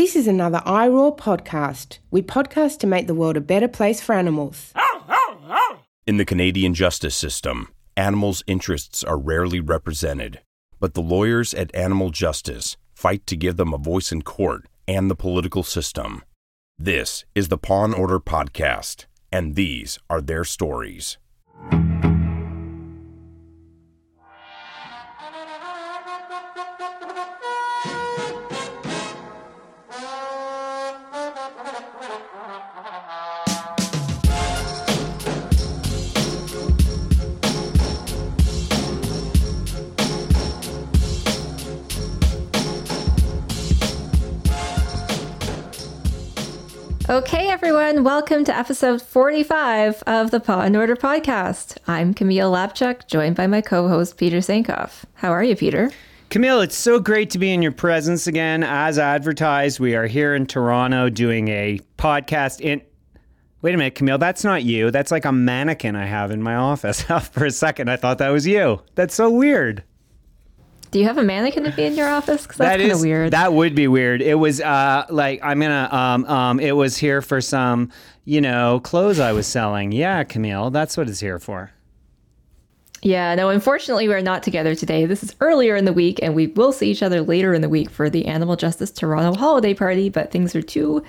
This is another iRaw podcast. We podcast to make the world a better place for animals. In the Canadian justice system, animals' interests are rarely represented, but the lawyers at Animal Justice fight to give them a voice in court and the political system. This is the Paw and Order Podcast, and these are their stories. Everyone, welcome to episode 45 of the Paw and Order podcast. I'm Camille Labchuk, joined by my co host, Peter Sankoff. How are you, Peter? Camille, it's so great to be in your presence again. As advertised, we are here in Toronto doing a podcast in. Wait a minute, Camille, that's not you. That's like a mannequin I have in my office. For a second, I thought that was you. That's so weird. Do you have a mannequin to be in your office? Because that's kind of weird. That would be weird. It was uh, like I'm gonna um um. It was here for some you know clothes I was selling. Yeah, Camille, that's what it's here for. Yeah, no, unfortunately, we're not together today. This is earlier in the week, and we will see each other later in the week for the Animal Justice Toronto holiday party, but things are too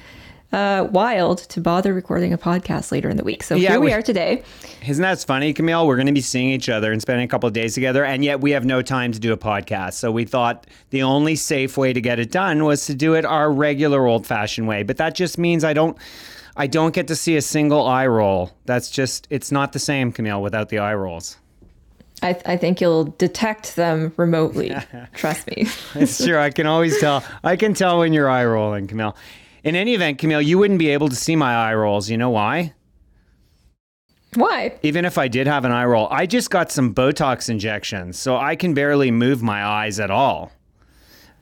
uh, wild to bother recording a podcast later in the week. So yeah, here we, we are today. Isn't that funny, Camille? We're going to be seeing each other and spending a couple of days together, and yet we have no time to do a podcast. So we thought the only safe way to get it done was to do it our regular old fashioned way. But that just means I don't. I don't get to see a single eye roll. That's just, it's not the same, Camille, without the eye rolls. I, th- I, think you'll detect them remotely. Trust me. it's true. I can always tell. I can tell when you're eye rolling, Camille. In any event, Camille, you wouldn't be able to see my eye rolls. You know why? Why? Even if I did have an eye roll, I just got some Botox injections, so I can barely move my eyes at all.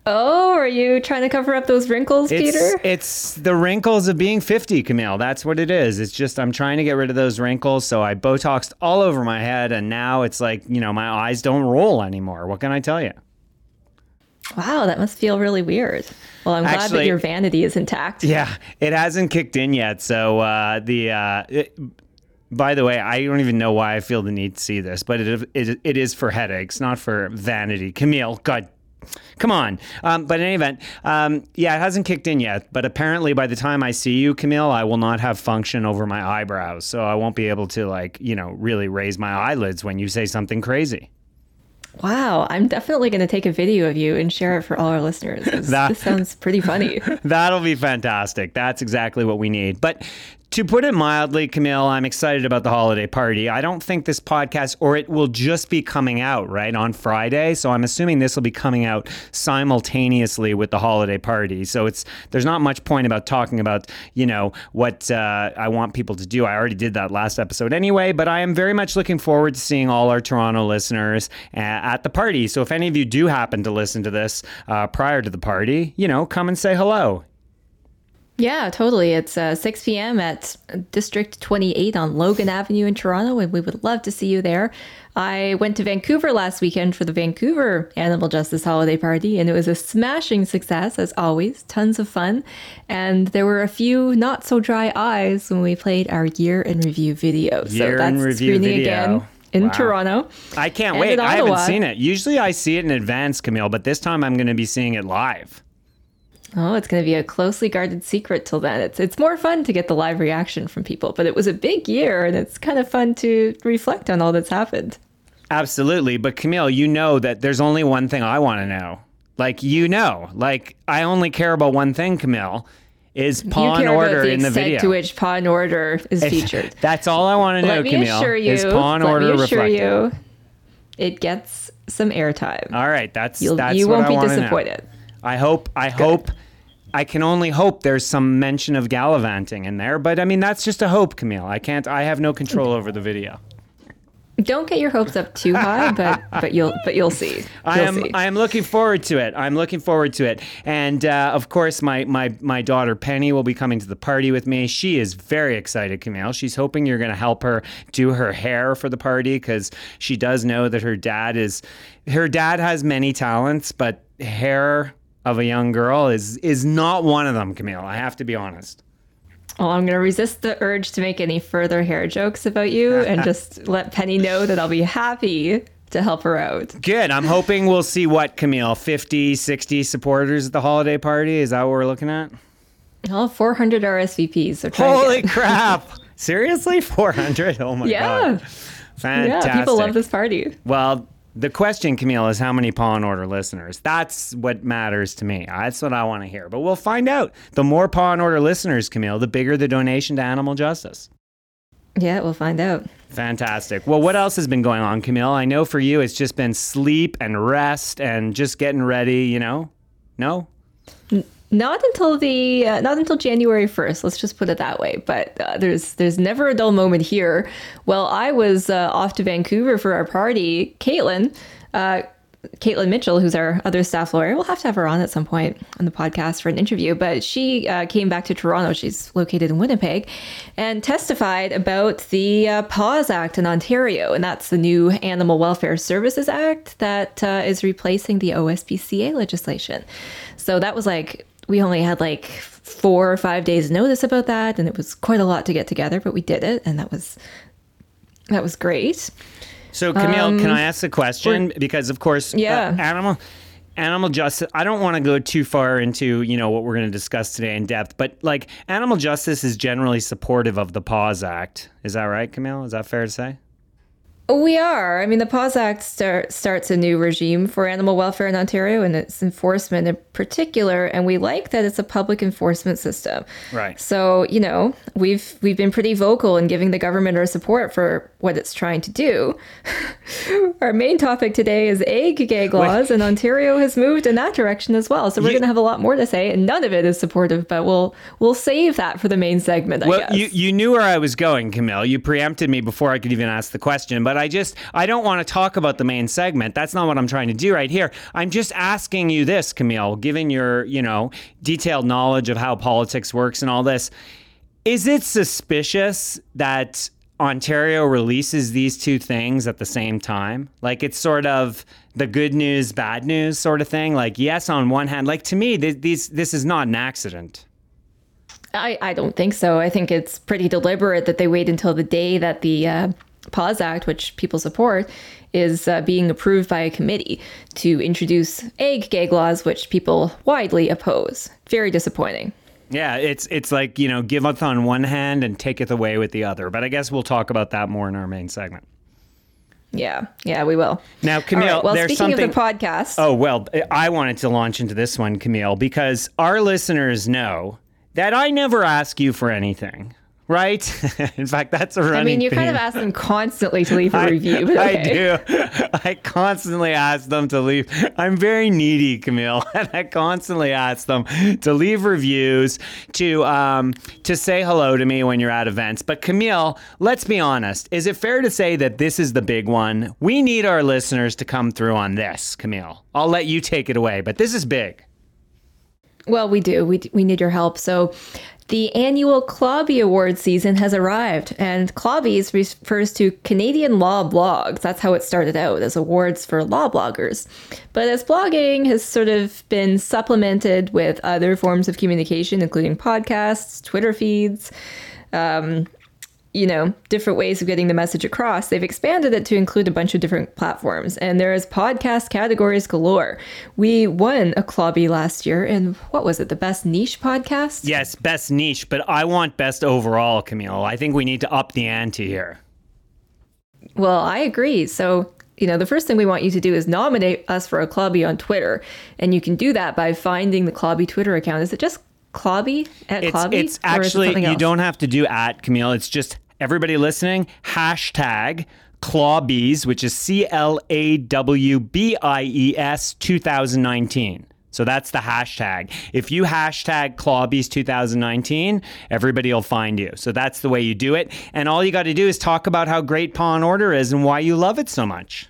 Oh, are you trying to cover up those wrinkles, it's, Peter? It's the wrinkles of being 50, Camille. That's what it is. It's just I'm trying to get rid of those wrinkles, so I Botoxed all over my head, and now it's like, you know, my eyes don't roll anymore. What can I tell you? Wow, that must feel really weird. Well, I'm glad that your vanity is intact. Yeah, it hasn't kicked in yet. So uh, the. Uh, it, by the way, I don't even know why I feel the need to see this, but it, it, it is for headaches, not for vanity. Camille, God, come on. Um, but in any event, um, yeah, it hasn't kicked in yet. But apparently, by the time I see you, Camille, I will not have function over my eyebrows, so I won't be able to like you know really raise my eyelids when you say something crazy. Wow, I'm definitely going to take a video of you and share it for all our listeners. That, this sounds pretty funny. That'll be fantastic. That's exactly what we need. But to put it mildly, Camille, I'm excited about the holiday party. I don't think this podcast, or it will just be coming out, right, on Friday. So I'm assuming this will be coming out simultaneously with the holiday party. So it's there's not much point about talking about, you know, what uh, I want people to do. I already did that last episode anyway, but I am very much looking forward to seeing all our Toronto listeners uh, at the party. So if any of you do happen to listen to this uh, prior to the party, you know, come and say hello. Yeah, totally. It's uh, 6 p.m. at District 28 on Logan Avenue in Toronto, and we would love to see you there. I went to Vancouver last weekend for the Vancouver Animal Justice Holiday Party, and it was a smashing success, as always. Tons of fun. And there were a few not so dry eyes when we played our year in review video. Year so that's in review video. again in wow. Toronto. I can't wait. I haven't seen it. Usually I see it in advance, Camille, but this time I'm going to be seeing it live. Oh, it's going to be a closely guarded secret till then. It's it's more fun to get the live reaction from people, but it was a big year and it's kind of fun to reflect on all that's happened. Absolutely, but Camille, you know that there's only one thing I want to know. Like you know, like I only care about one thing, Camille. Is Paw and Order the in the video? To which Paw and Order is featured. That's all I want to know, let me Camille. Assure you, is Paw and Order let me assure reflected? you, it gets some airtime. All right, that's You'll, that's you won't be disappointed. Know. I hope. I Good. hope. I can only hope there's some mention of gallivanting in there, but I mean that's just a hope, Camille. I can't. I have no control over the video. Don't get your hopes up too high, but but you'll but you'll see. You'll I am see. I am looking forward to it. I'm looking forward to it, and uh, of course, my my my daughter Penny will be coming to the party with me. She is very excited, Camille. She's hoping you're going to help her do her hair for the party because she does know that her dad is her dad has many talents, but hair of a young girl is is not one of them, Camille. I have to be honest. Well, I'm going to resist the urge to make any further hair jokes about you and just let Penny know that I'll be happy to help her out. Good. I'm hoping we'll see what, Camille? 50, 60 supporters at the holiday party? Is that what we're looking at? Oh, 400 RSVPs. So Holy crap. Seriously? 400? Oh my Yeah. God. Fantastic. Yeah, people love this party. Well, the question, Camille, is how many Paw and Order listeners? That's what matters to me. That's what I want to hear. But we'll find out. The more Paw and Order listeners, Camille, the bigger the donation to animal justice. Yeah, we'll find out. Fantastic. Well, what else has been going on, Camille? I know for you it's just been sleep and rest and just getting ready, you know? No? Not until the uh, not until January first. Let's just put it that way. But uh, there's there's never a dull moment here. Well, I was uh, off to Vancouver for our party. Kaitlyn, uh, Kaitlyn Mitchell, who's our other staff lawyer, we'll have to have her on at some point on the podcast for an interview. But she uh, came back to Toronto. She's located in Winnipeg, and testified about the uh, PAWS Act in Ontario, and that's the new Animal Welfare Services Act that is replacing the OSPCA legislation. So that was like we only had like four or five days notice about that, and it was quite a lot to get together, but we did it, and that was that was great. So, Camille, can I ask a question? Because, of course, uh, Um, Yeah. animal animal justice. I don't want to go too far into you know what we're going to discuss today in depth, but like animal justice is generally supportive of the PAWS Act. Is that right, Camille? Is that fair to say? We are. I mean, the PAWS Act start, starts a new regime for animal welfare in Ontario and its enforcement in particular, and we like that it's a public enforcement system. Right. So, you know, we've we've been pretty vocal in giving the government our support for what it's trying to do. our main topic today is ag gag laws, and Ontario has moved in that direction as well. So we're going to have a lot more to say, and none of it is supportive, but we'll we'll save that for the main segment. I Well, guess. you, you knew where I was going, Camille. You preempted me before I could even ask the question. But I just, I don't want to talk about the main segment. That's not what I'm trying to do right here. I'm just asking you this, Camille, given your, you know, detailed knowledge of how politics works and all this. Is it suspicious that Ontario releases these two things at the same time? Like it's sort of the good news, bad news sort of thing. Like yes, on one hand, like to me, th- these this is not an accident. I, I don't think so. I think it's pretty deliberate that they wait until the day that the uh, PAWS Act, which people support, is uh, being approved by a committee to introduce ag gag laws, which people widely oppose. Very disappointing. Yeah, it's it's like you know, giveth on one hand and taketh away with the other. But I guess we'll talk about that more in our main segment. Yeah, yeah, we will. Now, Camille, right, well, there's speaking something. of the podcast, oh well, I wanted to launch into this one, Camille, because our listeners know that I never ask you for anything, right? in fact, that's a running. I mean, you kind of ask them constantly to leave a review. But I do. I constantly ask them to leave. I'm very needy, Camille, and I constantly ask them to leave reviews, to um, to say hello to me when you're at events. But Camille, let's be honest. Is it fair to say that this is the big one? We need our listeners to come through on this, Camille. I'll let you take it away, but this is big. Well, we do. We, we need your help. So, the annual Clawbie Award season has arrived, and Clawbies refers to Canadian law blogs. That's how it started out as awards for law bloggers. But as blogging has sort of been supplemented with other forms of communication, including podcasts, Twitter feeds, um, you know, different ways of getting the message across. They've expanded it to include a bunch of different platforms, and there's podcast categories galore. We won a Clawbie last year in what was it, the best niche podcast? Yes, best niche, but I want best overall, Camille. I think we need to up the ante here. Well, I agree. So, you know, the first thing we want you to do is nominate us for a Clawbie on Twitter, and you can do that by finding the Clawbie Twitter account. Is it just Clawbie at It's, Clawbie? it's is it actually you don't have to do at Camille. It's just everybody listening. Hashtag Clawbies, which is C L A W B I E S 2019. So that's the hashtag. If you hashtag Clawbies 2019, everybody will find you. So that's the way you do it. And all you got to do is talk about how great Paw and Order is and why you love it so much.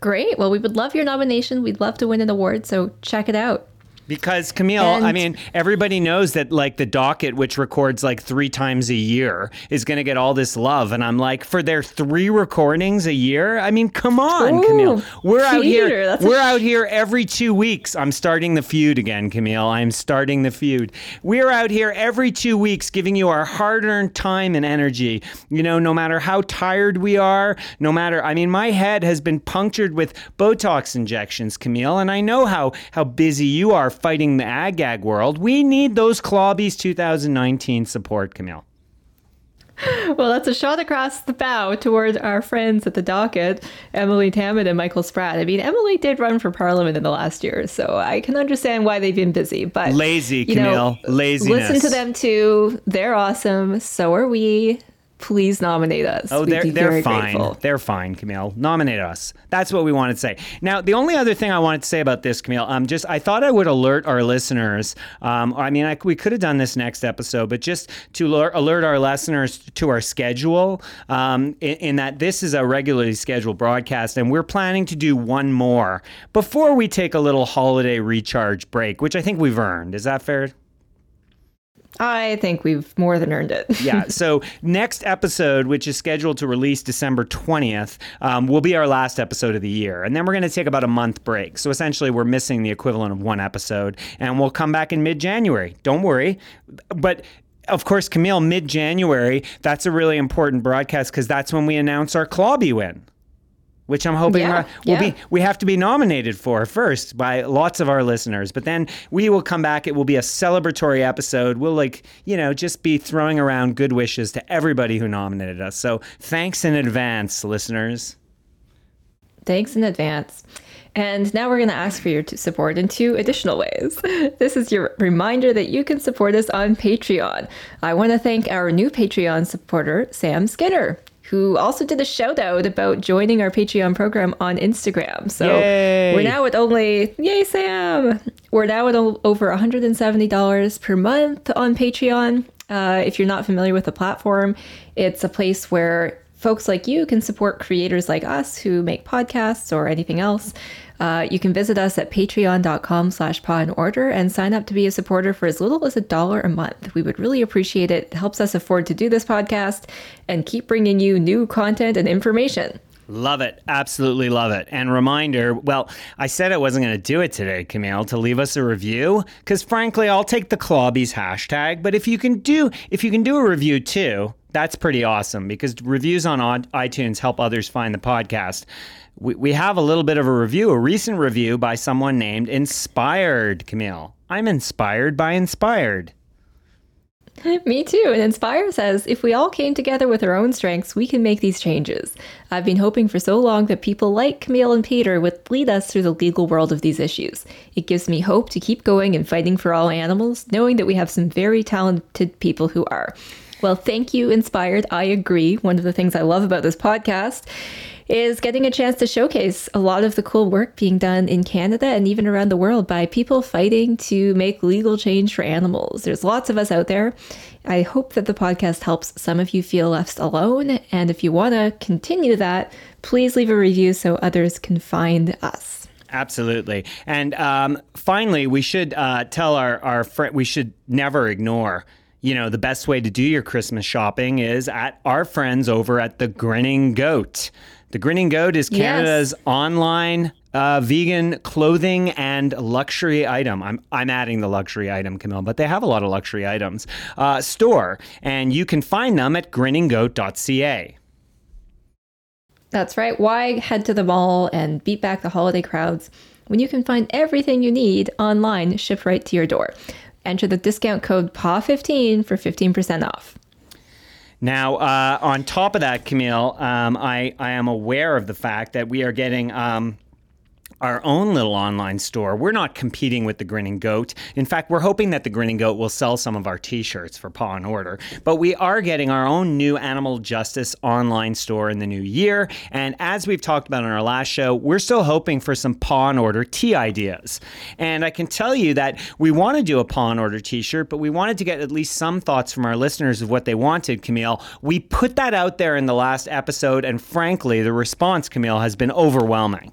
Great. Well, we would love your nomination. We'd love to win an award, so check it out. Because Camille, and I mean, everybody knows that like the docket, which records like three times a year, is going to get all this love, and I'm like, for their three recordings a year, I mean, come on, Ooh, Camille, we're out here, That's we're out here every two weeks. I'm starting the feud again, Camille. I'm starting the feud. We're out here every two weeks, giving you our hard-earned time and energy. You know, no matter how tired we are, no matter, I mean, my head has been punctured with Botox injections, Camille, and I know how how busy you are fighting the ag gag world. We need those Clawbies 2019 support, Camille. Well, that's a shot across the bow toward our friends at the docket, Emilie Taman and Michael Spratt. I mean, Emily did run for parliament in the last year, so I can understand why they've been busy. But lazy, Camille, lazy. Listen to them too. They're awesome. So are we please nominate us. Oh, they're, they're fine. Grateful. They're fine, Camille. Nominate us. That's what we wanted to say. Now, the only other thing I wanted to say about this, Camille, um, just I thought I would alert our listeners. Um, I mean, I, we could have done this next episode, but just to alert, alert our listeners to our schedule, um, in, in that this is a regularly scheduled broadcast, and we're planning to do one more before we take a little holiday recharge break, which I think we've earned. Is that fair? I think we've more than earned it. yeah. So next episode, which is scheduled to release December twentieth, um, will be our last episode of the year, and then we're going to take about a month break. So essentially, we're missing the equivalent of one episode, and we'll come back in mid-January. Don't worry, but of course, Camille, mid January, that's a really important broadcast because that's when we announce our Clawbie win which I'm hoping yeah, will yeah. be we have to be nominated for first by lots of our listeners. But then we will come back. It will be a celebratory episode. We'll like you know just be throwing around good wishes to everybody who nominated us. So thanks in advance, listeners. Thanks in advance. And now we're going to ask for your support in two additional ways. This is your reminder that you can support us on Patreon. I want to thank our new Patreon supporter, Sam Skinner who also did a shout out about joining our Patreon program on Instagram. So yay. we're now at only, yay, Sam! We're now at over $170 per month on Patreon. Uh, if you're not familiar with the platform, it's a place where folks like you can support creators like us who make podcasts or anything else. Uh, you can visit us at patreon.com slash paw and order and sign up to be a supporter for as little as a dollar a month. We would really appreciate it. It helps us afford to do this podcast and keep bringing you new content and information. Love it. Absolutely love it. And reminder well, I said I wasn't going to do it today, Camille, to leave us a review because frankly, I'll take the Clawbies hashtag. But if you can do if you can do a review too, that's pretty awesome because reviews on iTunes help others find the podcast. We, we have a little bit of a review, a recent review by someone named Inspired, Camille. I'm inspired by Inspired. Me too. And Inspire says if we all came together with our own strengths, we can make these changes. I've been hoping for so long that people like Camille and Peter would lead us through the legal world of these issues. It gives me hope to keep going and fighting for all animals, knowing that we have some very talented people who are. Well, thank you, Inspired. I agree. One of the things I love about this podcast is getting a chance to showcase a lot of the cool work being done in Canada and even around the world by people fighting to make legal change for animals. There's lots of us out there. I hope that the podcast helps some of you feel less alone. And if you want to continue that, please leave a review so others can find us. Absolutely. And um, finally, we should uh, tell our, our friend, we should never ignore you know, the best way to do your Christmas shopping is at our friends over at the Grinning Goat. The Grinning Goat is Canada's yes. online uh, vegan clothing and luxury item. I'm I'm adding the luxury item, Camille, but they have a lot of luxury items. Uh, store, and you can find them at grinninggoat.ca. That's right. Why head to the mall and beat back the holiday crowds when you can find everything you need online shipped right to your door? Enter the discount code PAW15 for 15% off. Now, uh, on top of that, Camille, um, I, I am aware of the fact that we are getting um, our own little online store. We're not competing with the Grinning Goat. In fact, we're hoping that the Grinning Goat will sell some of our t shirts for Paw and Order. But we are getting our own new animal justice online store in the new year. And as we've talked about on our last show, we're still hoping for some Paw and Order tea ideas. And I can tell you that we want to do a Paw and Order t shirt, but we wanted to get at least some thoughts from our listeners of what they wanted, Camille. We put that out there in the last episode, and frankly, the response, Camille, has been overwhelming.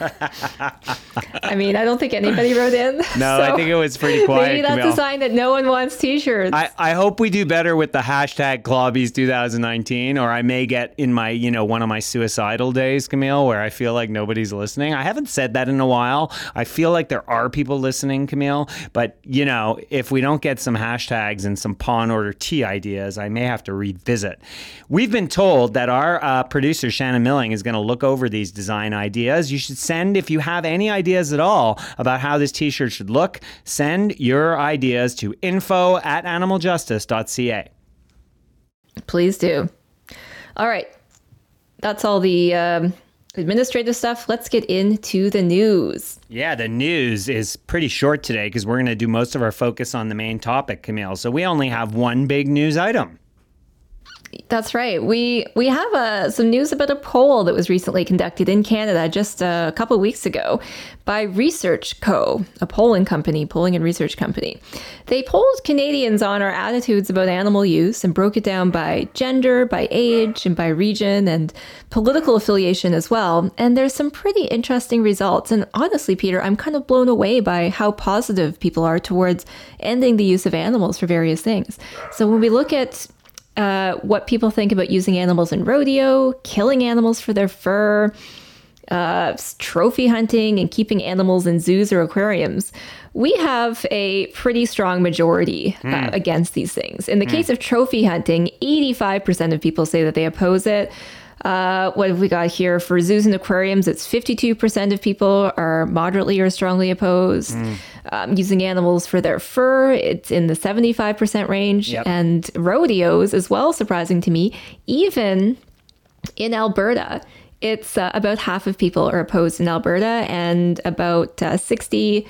I mean, I don't think anybody wrote in. No, I think it was pretty quiet. Maybe that's Camille. a sign that no one wants T-shirts. I, I hope we do better with the hashtag Clawbies 2019, or I may get in my, you know, one of my suicidal days, Camille, where I feel like nobody's listening. I haven't said that in a while. I feel like there are people listening, Camille, but, you know, if we don't get some hashtags and some Paw and Order tea ideas, I may have to revisit. We've been told that our uh, producer, Shannon Milling, is going to look over these design ideas. You should send, if you have any ideas at all about how this t shirt should look, send your ideas to info at animaljustice.ca. Please do. All right. That's all the um, administrative stuff. Let's get into the news. Yeah, the news is pretty short today because we're going to do most of our focus on the main topic, Camille. So we only have one big news item. That's right. We we have uh, some news about a poll that was recently conducted in Canada just a couple weeks ago by Research Co, a polling company, polling and research company. They polled Canadians on our attitudes about animal use and broke it down by gender, by age, and by region and political affiliation as well. And there's some pretty interesting results. And honestly, Peter, I'm kind of blown away by how positive people are towards ending the use of animals for various things. So when we look at uh, what people think about using animals in rodeo, killing animals for their fur, uh, trophy hunting, and keeping animals in zoos or aquariums. We have a pretty strong majority uh, against these things. In the case of trophy hunting, 85% of people say that they oppose it. Uh, what have we got here for zoos and aquariums? It's 52% of people are moderately or strongly opposed. Um, using animals for their fur, it's in the 75% range. Yep. And rodeos, as well, surprising to me, even in Alberta, it's uh, about half of people are opposed in Alberta and about uh, 61%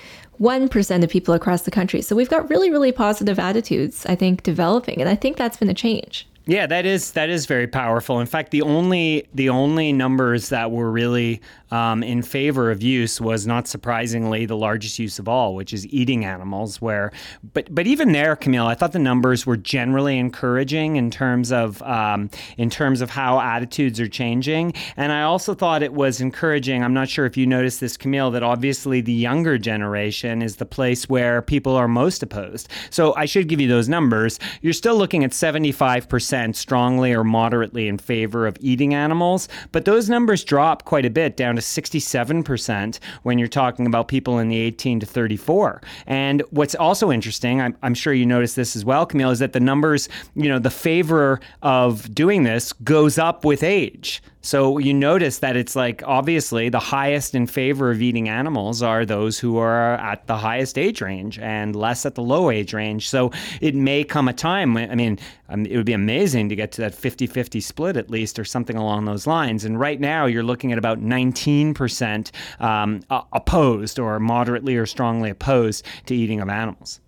of people across the country. So we've got really, really positive attitudes, I think, developing. And I think that's been a change. Yeah, that is that is very powerful. In fact, the only the only numbers that were really um, in favor of use was not surprisingly the largest use of all, which is eating animals. Where, but but even there, Camille, I thought the numbers were generally encouraging in terms of um, in terms of how attitudes are changing. And I also thought it was encouraging. I'm not sure if you noticed this, Camille, that obviously the younger generation is the place where people are most opposed. So I should give you those numbers. You're still looking at 75 percent strongly or moderately in favor of eating animals, but those numbers drop quite a bit down to 67% when you're talking about people in the 18 to 34. And what's also interesting, I'm, I'm sure you noticed this as well, Camille, is that the numbers, you know, the favor of doing this goes up with age. So you notice that it's like obviously the highest in favor of eating animals are those who are at the highest age range and less at the low age range. So it may come a time, when, I mean, um, it would be amazing to get to that 50 50 split at least or something along those lines. And right now you're looking at about 19% um, opposed or moderately or strongly opposed to eating of animals.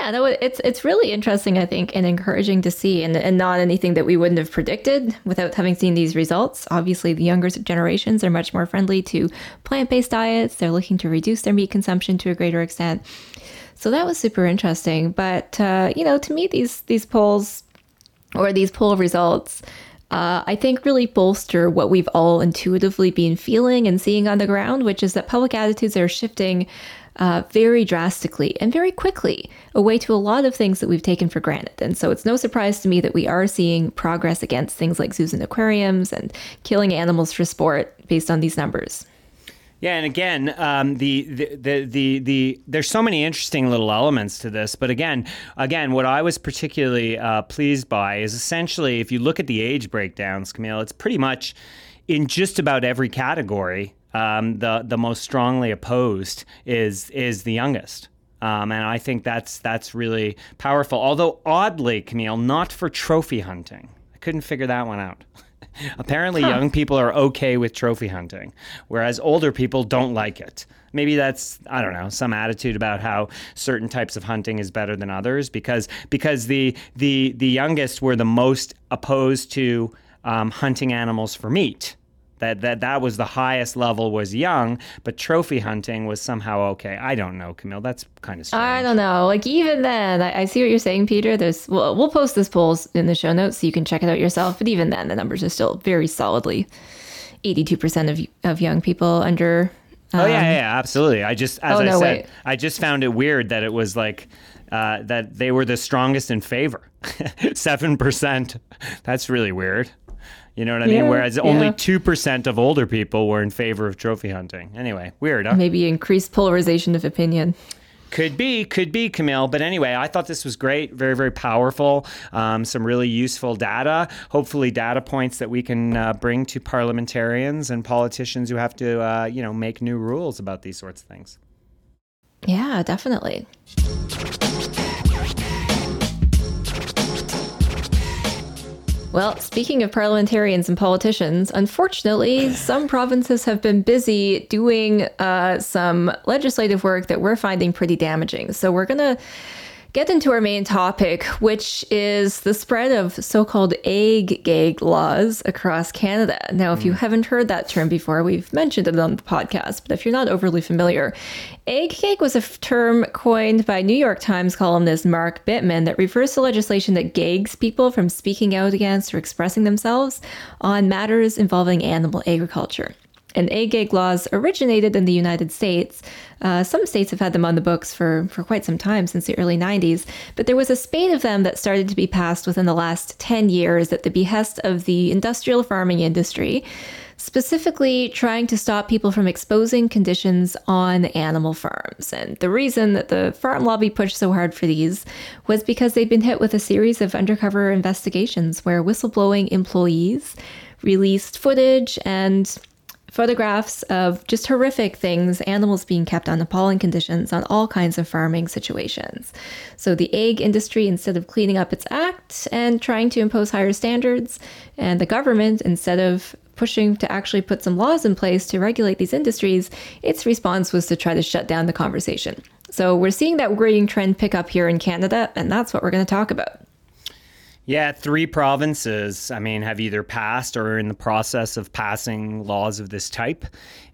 Yeah, no, it's it's really interesting, I think, and encouraging to see, and, and not anything that we wouldn't have predicted without having seen these results. Obviously, the younger generations are much more friendly to plant based diets. They're looking to reduce their meat consumption to a greater extent. So that was super interesting. But uh, you know, to me, these these polls or these poll results. Uh, I think really bolster what we've all intuitively been feeling and seeing on the ground, which is that public attitudes are shifting uh, very drastically and very quickly away to a lot of things that we've taken for granted. And so it's no surprise to me that we are seeing progress against things like zoos and aquariums and killing animals for sport based on these numbers. Yeah, and again, um, the, the, the the the there's so many interesting little elements to this. But again, again, what I was particularly uh, pleased by is essentially, if you look at the age breakdowns, Camille, it's pretty much in just about every category. Um, the the most strongly opposed is is the youngest. Um, and I think that's that's really powerful. Although oddly, Camille, not for trophy hunting. I couldn't figure that one out. Apparently, huh. young people are okay with trophy hunting, whereas older people don't like it. Maybe that's I don't know some attitude about how certain types of hunting is better than others because because the the the youngest were the most opposed to um, hunting animals for meat that that that was the highest level was young, but trophy hunting was somehow okay. I don't know, Camille. That's kind of strange. I don't know. Like even then, I, I see what you're saying, Peter. There's well, we'll post this polls in the show notes so you can check it out yourself. But even then, the numbers are still very solidly 82% of, of young people under. Um, oh, yeah, yeah, yeah, absolutely. I just, as oh, I no, said, wait. I just found it weird that it was like, uh, that they were the strongest in favor. 7%. That's really weird. You know what I mean? Yeah, Whereas only yeah. 2% of older people were in favor of trophy hunting. Anyway, weird, huh? Maybe increased polarization of opinion. Could be, could be, Camille. But anyway, I thought this was great, very, very powerful. Um, some really useful data. Hopefully, data points that we can uh, bring to parliamentarians and politicians who have to, uh, you know, make new rules about these sorts of things. Yeah, definitely. Well, speaking of parliamentarians and politicians, unfortunately, some provinces have been busy doing uh, some legislative work that we're finding pretty damaging. So we're going to get into our main topic, which is the spread of so called ag gag laws across Canada. Now, if you hmm. haven't heard that term before, we've mentioned it on the podcast, but if you're not overly familiar, ag gag was a f- term coined by New York Times columnist Mark Bittman that refers to legislation that gags people from speaking out against or expressing themselves on matters involving animal agriculture ag gag laws originated in the United States. Uh, some states have had them on the books for, for quite some time, since the early 90s, but there was a spate of them that started to be passed within the last 10 years at the behest of the industrial farming industry, specifically trying to stop people from exposing conditions on animal farms. And the reason that the farm lobby pushed so hard for these was because they've been hit with a series of undercover investigations where whistleblowing employees released footage and photographs of just horrific things, animals being kept on appalling conditions on all kinds of farming situations. So the egg industry, instead of cleaning up its act and trying to impose higher standards, and the government, instead of pushing to actually put some laws in place to regulate these industries, its response was to try to shut down the conversation. So we're seeing that worrying trend pick up here in Canada, and that's what we're going to talk about. Yeah, three provinces, I mean, have either passed or are in the process of passing laws of this type.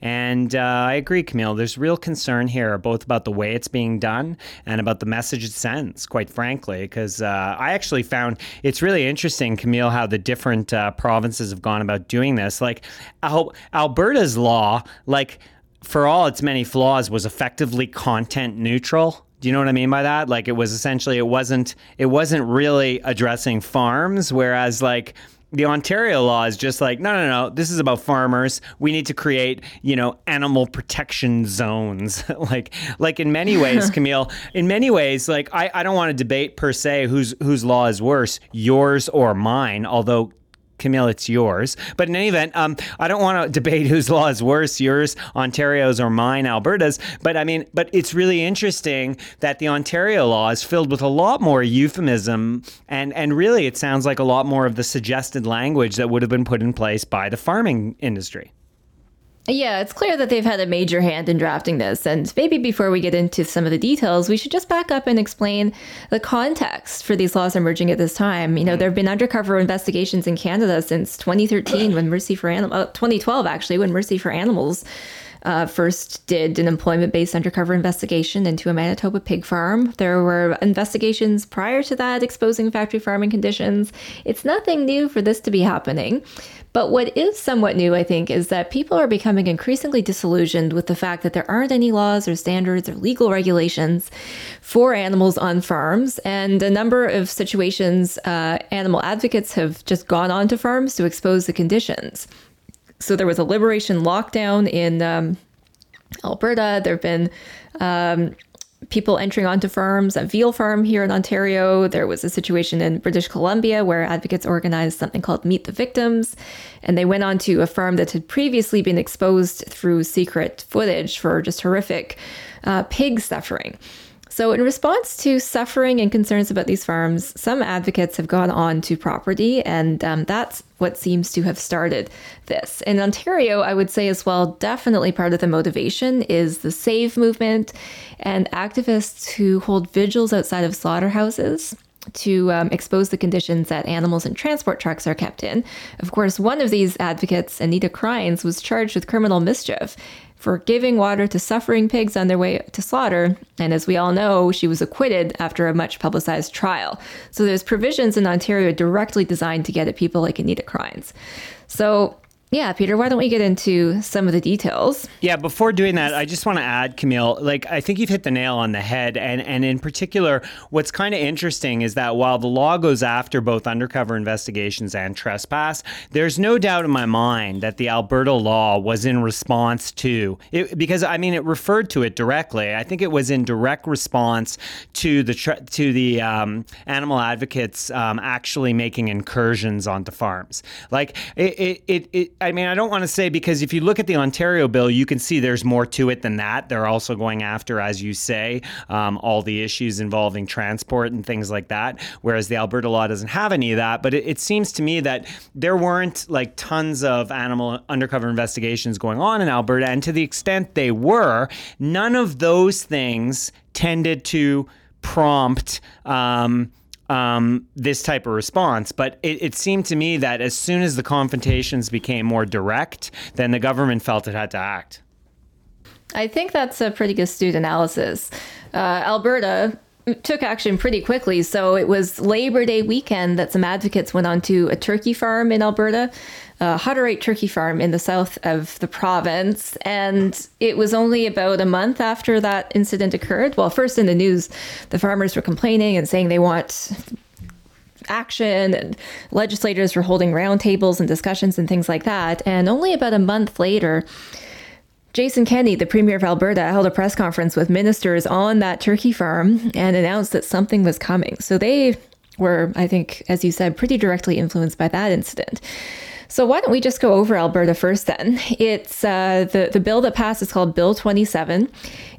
And uh, I agree, Camille. There's real concern here, both about the way it's being done and about the message it sends, quite frankly. Because uh, I actually found it's really interesting, Camille, how the different uh, provinces have gone about doing this. Like Al- Alberta's law, like, for all its many flaws, was effectively content neutral. Do you know what I mean by that? Like it was essentially it wasn't it wasn't really addressing farms, whereas like the Ontario law is just like, no, no, no, this is about farmers. We need to create, you know, animal protection zones. like, like in many ways, Camille, in many ways, like I, I don't want to debate per se whose whose law is worse, yours or mine, although Camille, it's yours. But in any event, um, I don't want to debate whose law is worse, yours, Ontario's, or mine, Alberta's. But I mean, but it's really interesting that the Ontario law is filled with a lot more euphemism, and and really, it sounds like a lot more of the suggested language that would have been put in place by the farming industry. Yeah, it's clear that they've had a major hand in drafting this. And maybe before we get into some of the details, we should just back up and explain the context for these laws emerging at this time. You know, there have been undercover investigations in Canada since 2013 when Mercy for Animals, uh, 2012 actually, when Mercy for Animals uh, first did an employment based undercover investigation into a Manitoba pig farm. There were investigations prior to that exposing factory farming conditions. It's nothing new for this to be happening. But what is somewhat new, I think, is that people are becoming increasingly disillusioned with the fact that there aren't any laws or standards or legal regulations for animals on farms. And a number of situations, uh, animal advocates have just gone onto farms to expose the conditions. So there was a liberation lockdown in um, Alberta. There have been um, people entering onto farms, a veal farm here in Ontario. There was a situation in British Columbia where advocates organized something called Meet the Victims. And they went onto a farm that had previously been exposed through secret footage for just horrific uh, pig suffering. So, in response to suffering and concerns about these farms, some advocates have gone on to property, and um, that's what seems to have started this. In Ontario, I would say as well, definitely part of the motivation is the SAVE movement and activists who hold vigils outside of slaughterhouses to um, expose the conditions that animals and transport trucks are kept in. Of course, one of these advocates, Anita Krajnc, was charged with criminal mischief for giving water to suffering pigs on their way to slaughter. And as we all know, she was acquitted after a much publicized trial. So there's provisions in Ontario directly designed to get at people like Anita Krajnc. So Yeah, Peter, why don't we get into some of the details? Yeah, before doing that, I just want to add, Camille, like I think you've hit the nail on the head. And and in particular, what's kind of interesting is that while the law goes after both undercover investigations and trespass, there's no doubt in my mind that the Alberta law was in response to it because I mean it referred to it directly. I think it was in direct response to the to the um, animal advocates um, actually making incursions onto farms. Like it, it, it, it I mean, I don't want to say because if you look at the Ontario bill, you can see there's more to it than that. They're also going after, as you say, um, all the issues involving transport and things like that, whereas the Alberta law doesn't have any of that. But it, it seems to me that there weren't like tons of animal undercover investigations going on in Alberta. And to the extent they were, none of those things tended to prompt. Um, um, this type of response. But it, it, seemed to me that as soon as the confrontations became more direct, then the government felt it had to act. I think that's a pretty astute analysis. Uh, Alberta took action pretty quickly. So it was Labor Day weekend that some advocates went onto a turkey farm in Alberta, a Hutterite turkey farm in the south of the province. And it was only about a month after that incident occurred. Well, first in the news, the farmers were complaining and saying they want action and legislators were holding roundtables and discussions and things like that. And only about a month later, Jason Kenney, the Premier of Alberta, held a press conference with ministers on that turkey farm and announced that something was coming. So they were, I think, as you said, pretty directly influenced by that incident. So why don't we just go over Alberta first then? It's uh, the the bill that passed is called Bill 27.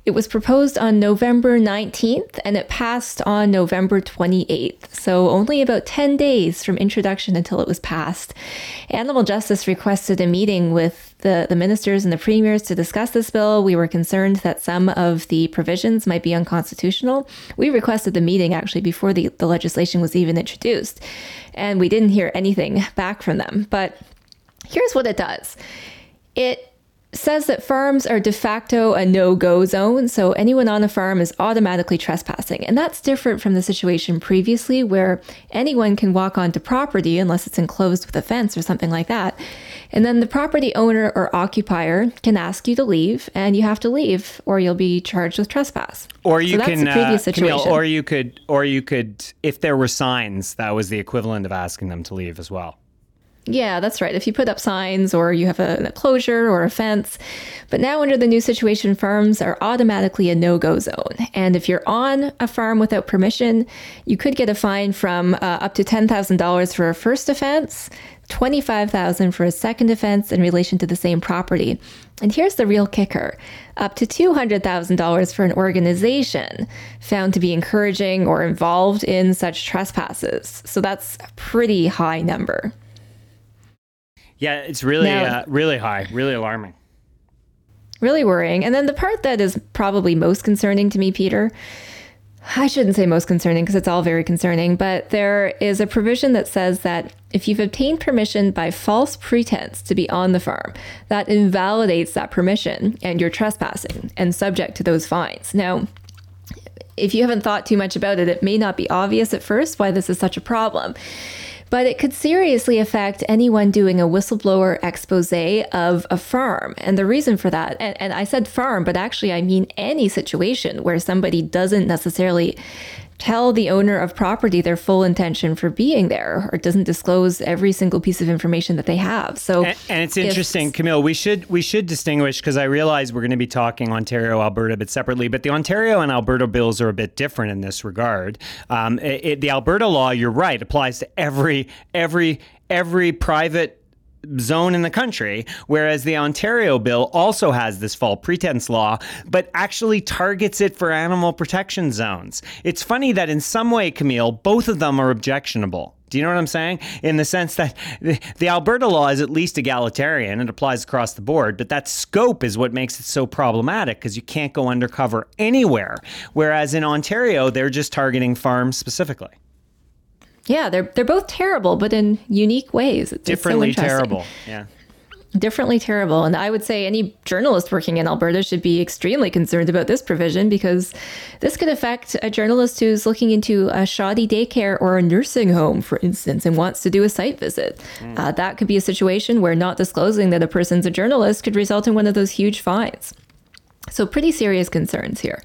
It was proposed on November 19th and it passed on November 28th. So only about 10 days from introduction until it was passed. Animal Justice requested a meeting with the, the ministers and the premiers to discuss this bill. We were concerned that some of the provisions might be unconstitutional. We requested the meeting actually before the, the legislation was even introduced, and we didn't hear anything back from them. But here's what it does it says that farms are de facto a no go zone, so anyone on a farm is automatically trespassing. And that's different from the situation previously where anyone can walk onto property unless it's enclosed with a fence or something like that. And then the property owner or occupier can ask you to leave, and you have to leave, or you'll be charged with trespass. Or you so can, uh, Camille, or you could, or you could, if there were signs, that was the equivalent of asking them to leave as well. Yeah, that's right. If you put up signs or you have a, enclosure or a fence. But now, under the new situation, farms are automatically a no go zone. And if you're on a farm without permission, you could get a fine from uh, up to $10,000 for a first offense, 25,000 for a second offense in relation to the same property. And here's the real kicker up to $200,000 for an organization found to be encouraging or involved in such trespasses. So that's a pretty high number. Yeah, it's really, now, uh, really high, really alarming. Really worrying. And then the part that is probably most concerning to me, Peter, I shouldn't say most concerning because it's all very concerning, but there is a provision that says that if you've obtained permission by false pretense to be on the farm, that invalidates that permission and you're trespassing and subject to those fines. Now, if you haven't thought too much about it, it may not be obvious at first why this is such a problem but it could seriously affect anyone doing a whistleblower expose of a farm. And the reason for that, and, and I said farm, but actually I mean any situation where somebody doesn't necessarily tell the owner of property their full intention for being there or doesn't disclose every single piece of information that they have. So and, and it's interesting, if, Camille, we should we should distinguish because I realize we're going to be talking Ontario, Alberta, but separately. But the Ontario and Alberta bills are a bit different in this regard. Um, it, it, the Alberta law, you're right, applies to every every every private zone in the country, whereas the Ontario bill also has this false pretense law, but actually targets it for animal protection zones. It's funny that in some way, Camille, both of them are objectionable. Do you know what I'm saying? In the sense that the, the, Alberta law is at least egalitarian, it applies across the board, but that scope is what makes it so problematic because you can't go undercover anywhere. Whereas in Ontario, they're just targeting farms specifically. Yeah, they're they're both terrible, but in unique ways. It's, Differently so terrible. Yeah. differently terrible. And I would say any journalist working in Alberta should be extremely concerned about this provision because this could affect a journalist who's looking into a shoddy daycare or a nursing home, for instance, and wants to do a site visit. Mm. Uh, that could be a situation where not disclosing that a person's a journalist could result in one of those huge fines. So, pretty serious concerns here.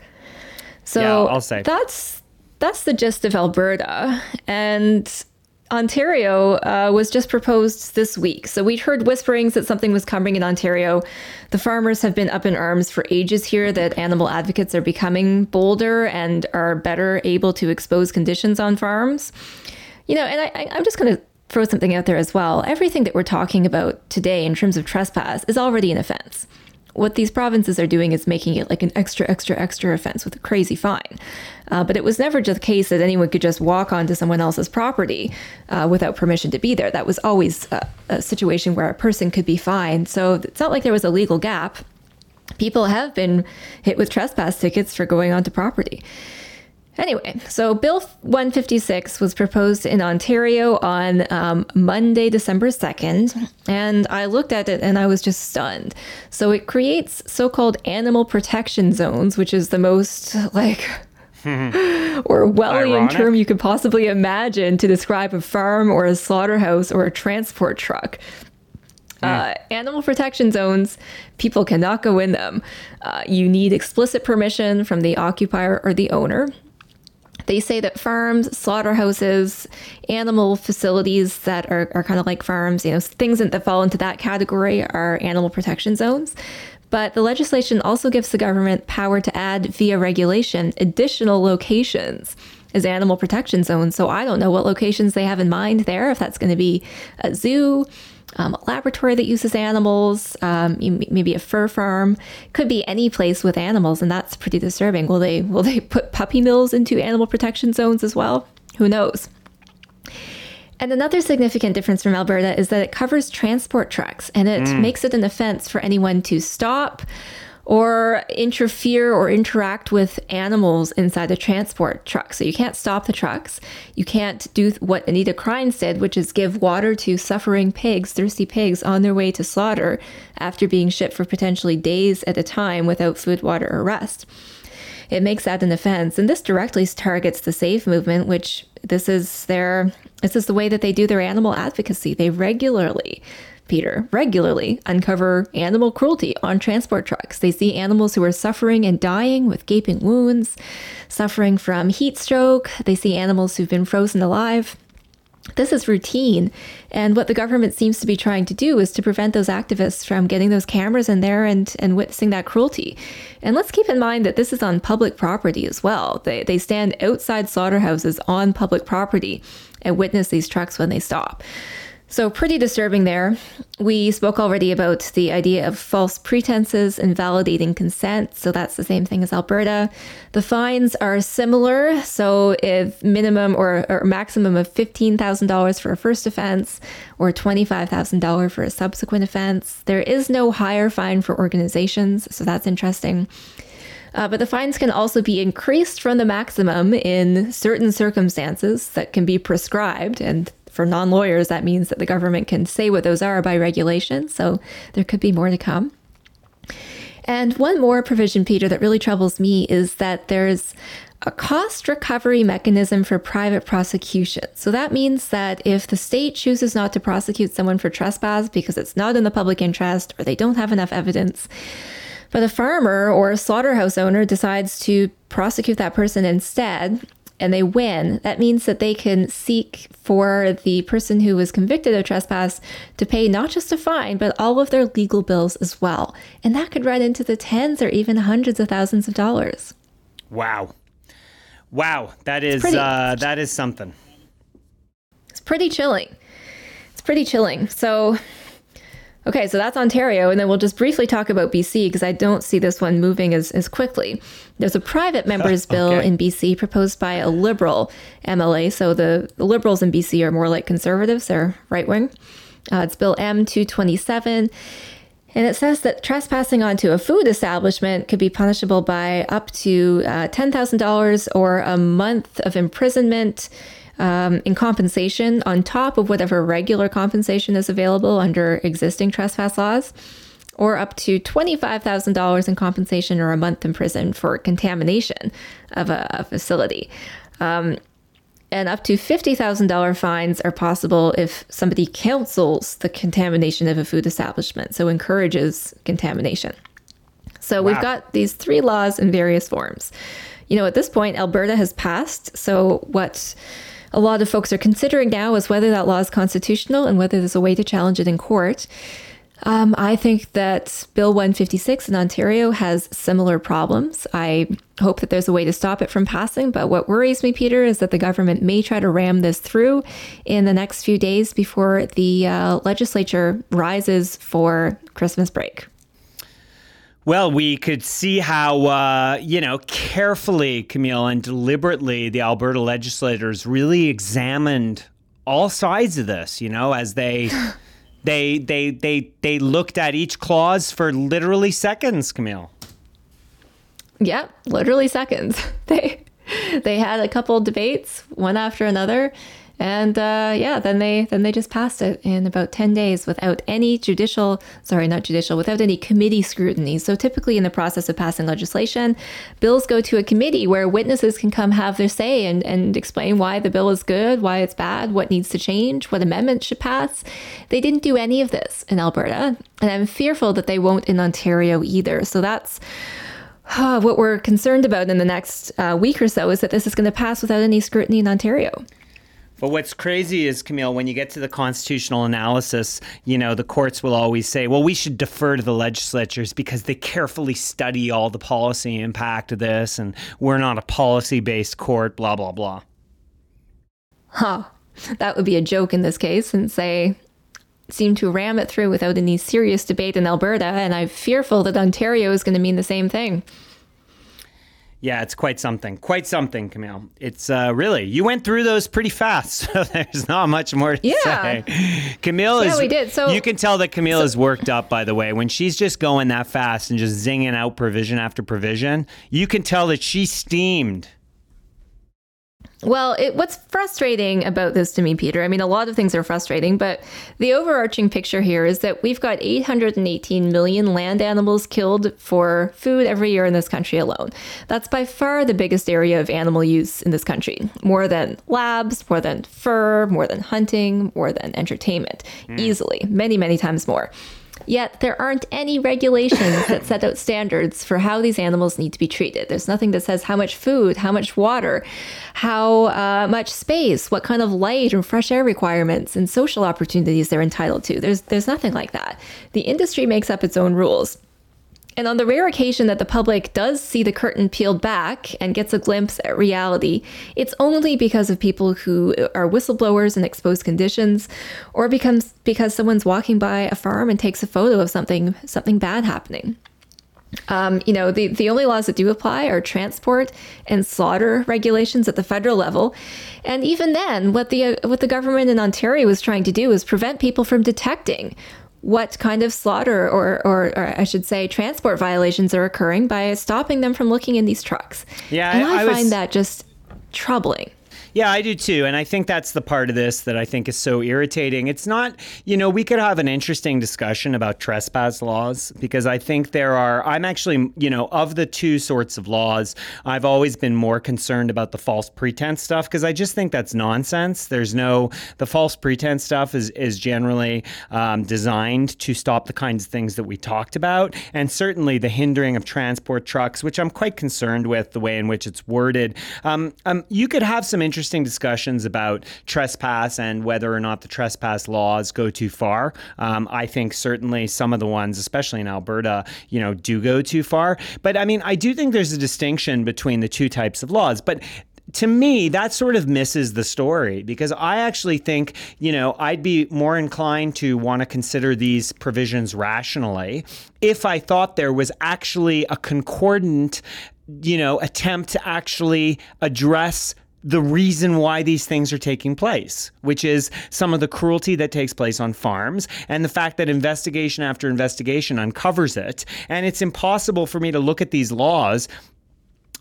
So, yeah, I'll say that's that's the gist of Alberta. And Ontario uh, was just proposed this week. So we'd heard whisperings that something was coming in Ontario. The farmers have been up in arms for ages here that animal advocates are becoming bolder and are better able to expose conditions on farms. You know, and I, I'm just going to throw something out there as well. Everything that we're talking about today in terms of trespass is already an offense what these provinces are doing is making it like an extra, extra, extra offense with a crazy fine. Uh, but it was never just the case that anyone could just walk onto someone else's property uh, without permission to be there. That was always a, a situation where a person could be fined. So it's not like there was a legal gap. People have been hit with trespass tickets for going onto property. Anyway, so Bill 156 was proposed in Ontario on um, Monday, December 2nd, and I looked at it and I was just stunned. So it creates so called animal protection zones, which is the most like Orwellian term you could possibly imagine to describe a farm or a slaughterhouse or a transport truck. Uh, animal protection zones, people cannot go in them. Uh, you need explicit permission from the occupier or the owner. They say that farms, slaughterhouses, animal facilities that are, are kind of like farms, you know, things that fall into that category are animal protection zones. But the legislation also gives the government power to add via regulation additional locations as animal protection zones. So I don't know what locations they have in mind there, if that's going to be a zoo, um, a laboratory that uses animals, um, maybe a fur farm. Could be any place with animals, and that's pretty disturbing. Will they will they put puppy mills into animal protection zones as well? Who knows? And another significant difference from Alberta is that it covers transport trucks and it mm. makes it an offense for anyone to stop or interfere or interact with animals inside the transport truck. So you can't stop the trucks. You can't do what Anita Krajnc did, which is give water to suffering pigs, thirsty pigs, on their way to slaughter after being shipped for potentially days at a time without food, water, or rest. It makes that an offense. And this directly targets the Save Movement, which this is their this is the way that they do their animal advocacy. They regularly Peter, regularly uncover animal cruelty on transport trucks. They see animals who are suffering and dying with gaping wounds, suffering from heat stroke. They see animals who've been frozen alive. This is routine. And what the government seems to be trying to do is to prevent those activists from getting those cameras in there and, and witnessing that cruelty. And let's keep in mind that this is on public property as well. They, they stand outside slaughterhouses on public property and witness these trucks when they stop. So, pretty disturbing there. We spoke already about the idea of false pretenses and validating consent. So, that's the same thing as Alberta. The fines are similar. So, if minimum or, or maximum of $15,000 for a first offense or $25,000 for a subsequent offense, there is no higher fine for organizations. So, that's interesting. Uh, but the fines can also be increased from the maximum in certain circumstances that can be prescribed. And for non lawyers, that means that the government can say what those are by regulation. So there could be more to come. And one more provision, Peter, that really troubles me is that there's a cost recovery mechanism for private prosecution. So that means that if the state chooses not to prosecute someone for trespass because it's not in the public interest or they don't have enough evidence, but a farmer or a slaughterhouse owner decides to prosecute that person instead, and they win, that means that they can seek for the person who was convicted of trespass to pay not just a fine, but all of their legal bills as well. And that could run into the tens or even hundreds of thousands of dollars. Wow. Wow. That is uh, that is something. It's pretty chilling. It's pretty chilling. So Okay, so that's Ontario. And then we'll just briefly talk about BC because I don't see this one moving as, as quickly. There's a private member's bill okay. in BC proposed by a Liberal MLA. So the, the Liberals in BC are more like conservatives, they're right wing. Uh, it's Bill M227. And it says that trespassing onto a food establishment could be punishable by up to uh, $10,000 or a month of imprisonment um, in compensation on top of whatever regular compensation is available under existing trespass laws, or up to $25,000 in compensation or a month in prison for contamination of a, a facility. Um, and up to $50,000 fines are possible if somebody counsels the contamination of a food establishment, so encourages contamination. So wow. we've got these three laws in various forms. You know, at this point, Alberta has passed. So what a lot of folks are considering now is whether that law is constitutional and whether there's a way to challenge it in court. Um, I think that Bill 156 in Ontario has similar problems. I hope that there's a way to stop it from passing, but what worries me, Peter, is that the government may try to ram this through in the next few days before the uh, legislature rises for Christmas break. Well, we could see how, uh, you know, carefully, Camille, and deliberately the Alberta legislators really examined all sides of this, you know, as they. They they they they looked at each clause for literally seconds, Camille. Yeah, literally seconds. They they had a couple debates, one after another, and uh, yeah, then they then they just passed it in about ten days without any judicial, sorry, not judicial, without any committee scrutiny. So typically, in the process of passing legislation, bills go to a committee where witnesses can come have their say and and explain why the bill is good, why it's bad, what needs to change, what amendments should pass. They didn't do any of this in Alberta, and I'm fearful that they won't in Ontario either. So that's. What we're concerned about in the next uh, week or so is that this is going to pass without any scrutiny in Ontario. But what's crazy is, Camille, when you get to the constitutional analysis, you know, the courts will always say, well, we should defer to the legislatures because they carefully study all the policy impact of this, and we're not a policy based court, blah, blah, blah. Huh. That would be a joke in this case and say, seem to ram it through without any serious debate in Alberta, and I'm fearful that Ontario is going to mean the same thing. Yeah, it's quite something. Quite something, Camille. It's uh, really you went through those pretty fast, so there's not much more to yeah. say. Camille yeah, is. we did. So you can tell that Camille so, is worked up. By the way, when she's just going that fast and just zinging out provision after provision, you can tell that she's steamed. Well, it, what's frustrating about this to me, Peter, I mean, a lot of things are frustrating, but the overarching picture here is that we've got 818 million land animals killed for food every year in this country alone. That's by far the biggest area of animal use in this country. More than labs, more than fur, more than hunting, more than entertainment. Mm. Easily, many, many times more. Yet there aren't any regulations that set out standards for how these animals need to be treated. There's nothing that says how much food, how much water, how uh, much space, what kind of light and fresh air requirements and social opportunities they're entitled to. There's there's nothing like that. The industry makes up its own rules. And on the rare occasion that the public does see the curtain peeled back and gets a glimpse at reality, it's only because of people who are whistleblowers in exposed conditions, or becomes because someone's walking by a farm and takes a photo of something something bad happening. Um, you know, the, the only laws that do apply are transport and slaughter regulations at the federal level. And even then, what the uh, what the government in Ontario was trying to do was prevent people from detecting what kind of slaughter or, or, or, I should say transport violations are occurring by stopping them from looking in these trucks. Yeah, and I, I find was... that just troubling. Yeah, I do too. And I think that's the part of this that I think is so irritating. It's not, you know, we could have an interesting discussion about trespass laws because I think there are, I'm actually, you know, of the two sorts of laws, I've always been more concerned about the false pretense stuff because I just think that's nonsense. There's no, the false pretense stuff is, is generally um, designed to stop the kinds of things that we talked about. And certainly the hindering of transport trucks, which I'm quite concerned with the way in which it's worded. Um, um, you could have some interesting interesting discussions about trespass and whether or not the trespass laws go too far. Um, I think certainly some of the ones, especially in Alberta, you know, do go too far. But I mean, I do think there's a distinction between the two types of laws. But to me, that sort of misses the story because I actually think, you know, I'd be more inclined to want to consider these provisions rationally if I thought there was actually a concordant, you know, attempt to actually address the reason why these things are taking place, which is some of the cruelty that takes place on farms and the fact that investigation after investigation uncovers it. And it's impossible for me to look at these laws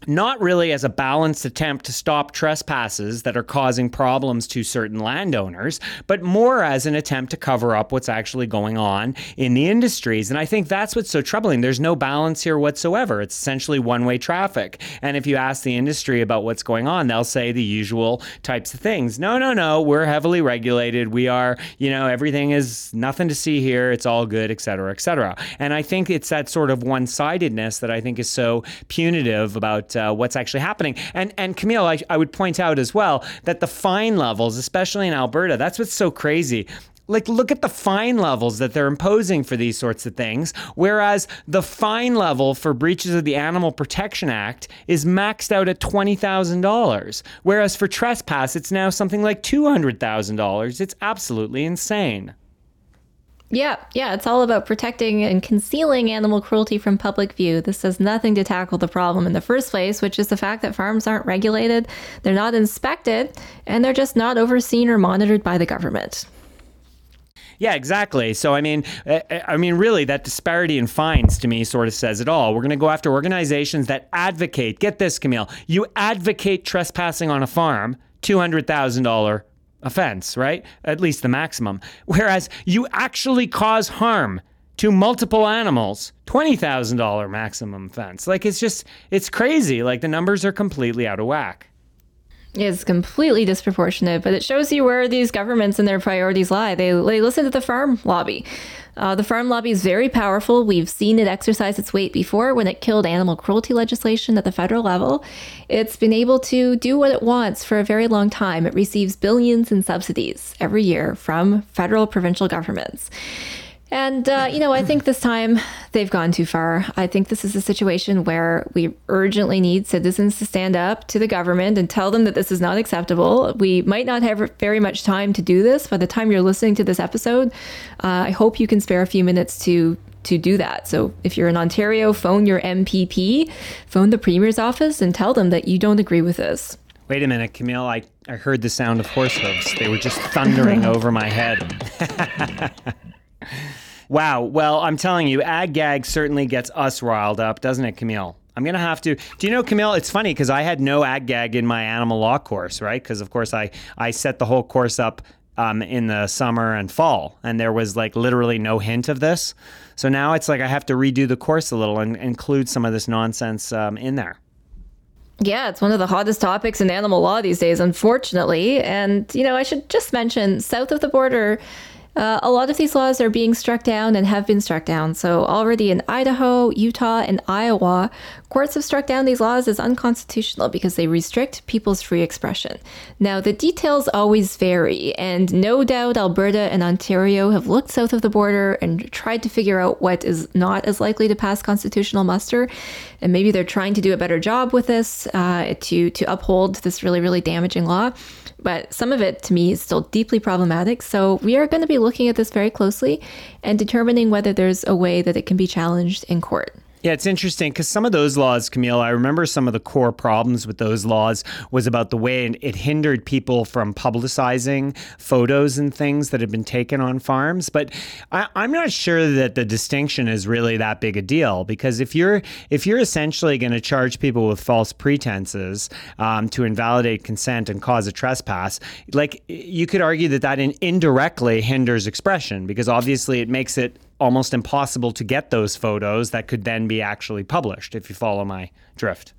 not really as a balanced attempt to stop trespasses that are causing problems to certain landowners, but more as an attempt to cover up what's actually going on in the industries. And I think that's what's so troubling. There's no balance here whatsoever. It's essentially one way traffic. And if you ask the industry about what's going on, they'll say the usual types of things. No, no, no, we're heavily regulated. We are, you know, everything is nothing to see here. It's all good, et cetera, et cetera. And I think it's that sort of one sidedness that I think is so punitive about uh, what's actually happening. And and Camille, I, I would point out as well that the fine levels, especially in Alberta, that's what's so crazy. Like look at the fine levels that they're imposing for these sorts of things whereas the fine level for breaches of the animal protection act is maxed out at $20,000 whereas for trespass it's now something like $200,000 it's absolutely insane yeah, yeah, it's all about protecting and concealing animal cruelty from public view. This does nothing to tackle the problem in the first place, which is the fact that farms aren't regulated, they're not inspected, and they're just not overseen or monitored by the government. Yeah, exactly. So I mean, eh, eh, I mean, really, that disparity in fines to me sort of says it all. We're going to go after organizations that advocate. Get this, Camille. You advocate trespassing on a farm, two hundred thousand dollar offense, right? At least the maximum. Whereas you actually cause harm to multiple animals, $20,000 maximum offense. Like it's just, it's crazy. Like the numbers are completely out of whack. It's completely disproportionate, but it shows you where these governments and their priorities lie. They, they listen to the farm lobby. Uh, the farm lobby is very powerful. We've seen it exercise its weight before when it killed animal cruelty legislation at the federal level. It's been able to do what it wants for a very long time. It receives billions in subsidies every year from federal, provincial governments. And, uh, you know, I think this time they've gone too far. I think this is a situation where we urgently need citizens to stand up to the government and tell them that this is not acceptable. We might not have very much time to do this by the time you're listening to this episode. Uh, I hope you can spare a few minutes to to do that. So if you're in Ontario, phone your MPP, phone the Premier's office, and tell them that you don't agree with this. Wait a minute, Camille. I, I heard the sound of horse hooves. They were just thundering over my head. Wow. Well, I'm telling you, ag gag certainly gets us riled up, doesn't it, Camille? I'm going to have to. Do you know, Camille? It's funny because I had no ag gag in my animal law course, right? Because, of course, I, I set the whole course up um, in the summer and fall, and there was like literally no hint of this. So now it's like I have to redo the course a little and include some of this nonsense um, in there. Yeah, it's one of the hottest topics in animal law these days, unfortunately. And, you know, I should just mention south of the border, uh, a lot of these laws are being struck down and have been struck down. So, already in Idaho, Utah, and Iowa, courts have struck down these laws as unconstitutional because they restrict people's free expression. Now, the details always vary, and no doubt Alberta and Ontario have looked south of the border and tried to figure out what is not as likely to pass constitutional muster. And maybe they're trying to do a better job with this uh, to, to uphold this really, really damaging law but some of it to me is still deeply problematic. So we are going to be looking at this very closely and determining whether there's a way that it can be challenged in court. Yeah, it's interesting because some of those laws, Camille, I remember some of the core problems with those laws was about the way it hindered people from publicizing photos and things that had been taken on farms. But I, am not sure that the distinction is really that big a deal because if you're if you're essentially going to charge people with false pretenses um, to invalidate consent and cause a trespass, like you could argue that that in, indirectly hinders expression because obviously it makes it almost impossible to get those photos that could then be actually published, if you follow my drift.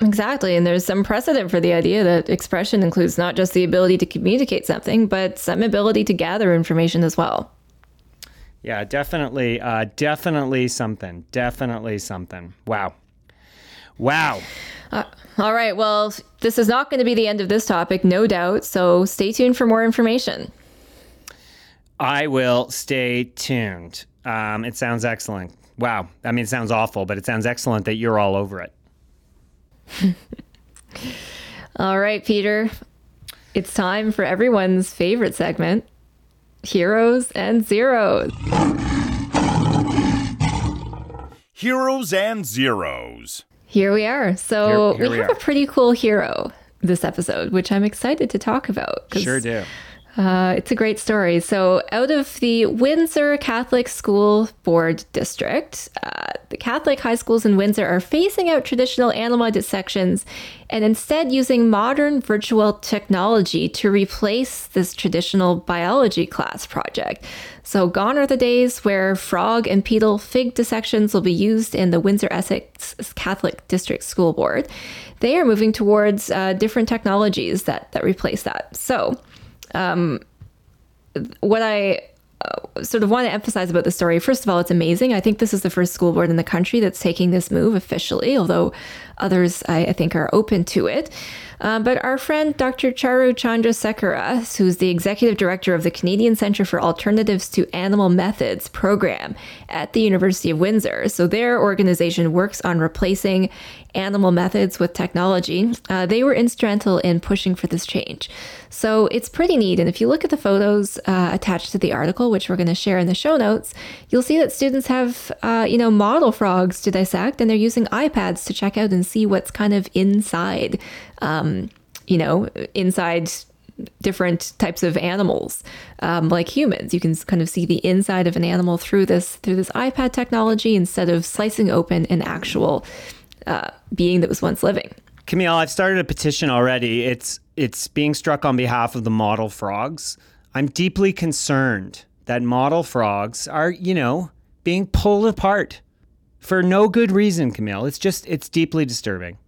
Exactly. And there's some precedent for the idea that expression includes not just the ability to communicate something, but some ability to gather information as well. Yeah, definitely. Uh, definitely something. Definitely something. Wow. Wow. Uh, all right. Well, this is not going to be the end of this topic, no doubt. So stay tuned for more information. I will stay tuned. Um, it sounds excellent. Wow. I mean, it sounds awful, but it sounds excellent that you're all over it. all right, Peter. It's time for everyone's favorite segment Heroes and Zeros. Heroes and Zeros. Here we are. So here, here we, we, have are. a pretty cool hero this episode, which I'm excited to talk about. Sure do Uh, it's a great story. So, out of the Windsor Catholic School Board District, uh, the Catholic high schools in Windsor are phasing out traditional animal dissections and instead using modern virtual technology to replace this traditional biology class project. So, gone are the days where frog and fetal pig dissections will be used in the Windsor Essex Catholic District School Board. They are moving towards uh, different technologies that, that replace that. So, um, what I uh, sort of want to emphasize about the story, first of all, it's amazing. I think this is the first school board in the country that's taking this move officially, although others I, I think are open to it. Uh, but our friend Dr. Charu Chandrasekera, who's the executive director of the Canadian Centre for Alternatives to Animal Methods program at the University of Windsor, so their organization works on replacing animal methods with technology, uh, they were instrumental in pushing for this change. So it's pretty neat. And if you look at the photos uh, attached to the article, which we're going to share in the show notes, you'll see that students have, uh, you know, model frogs to dissect, and they're using iPads to check out and see what's kind of inside, um, you know, inside different types of animals um, like humans you can kind of see the inside of an animal through this through this ipad technology instead of slicing open an actual uh, being that was once living. Camille, I've started a petition already. It's it's being struck on behalf of the model frogs. I'm deeply concerned that model frogs are, you know, being pulled apart for no good reason, Camille. It's just it's deeply disturbing.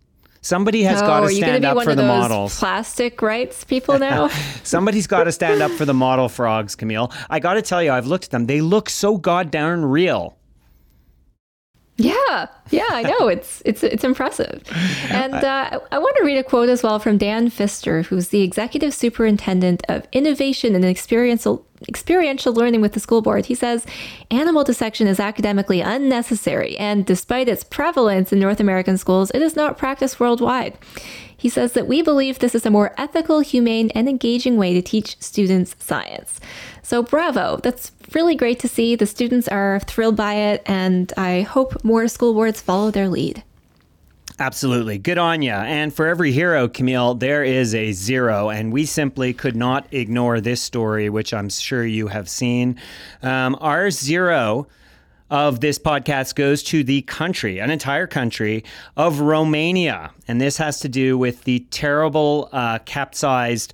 Somebody has oh, got to stand up for the models. Plastic rights people now. Somebody's got to stand up for the model frogs, Camille. I got to tell you, I've looked at them. They look so goddamn real. Yeah, yeah, I know it's it's it's impressive, and uh, I want to read a quote as well from Dan Pfister, who's the executive superintendent of innovation and experiential experiential learning with the school board. He says animal dissection is academically unnecessary, and despite its prevalence in North American schools, it is not practiced worldwide. He says that we believe this is a more ethical, humane, and engaging way to teach students science. So, bravo. That's really great to see. The students are thrilled by it, and I hope more school boards follow their lead. Absolutely. Good on you. And for every hero, Camille, there is a zero. And we simply could not ignore this story, which I'm sure you have seen. Um, our zero of this podcast goes to the country, an entire country of Romania. And this has to do with the terrible uh, capsized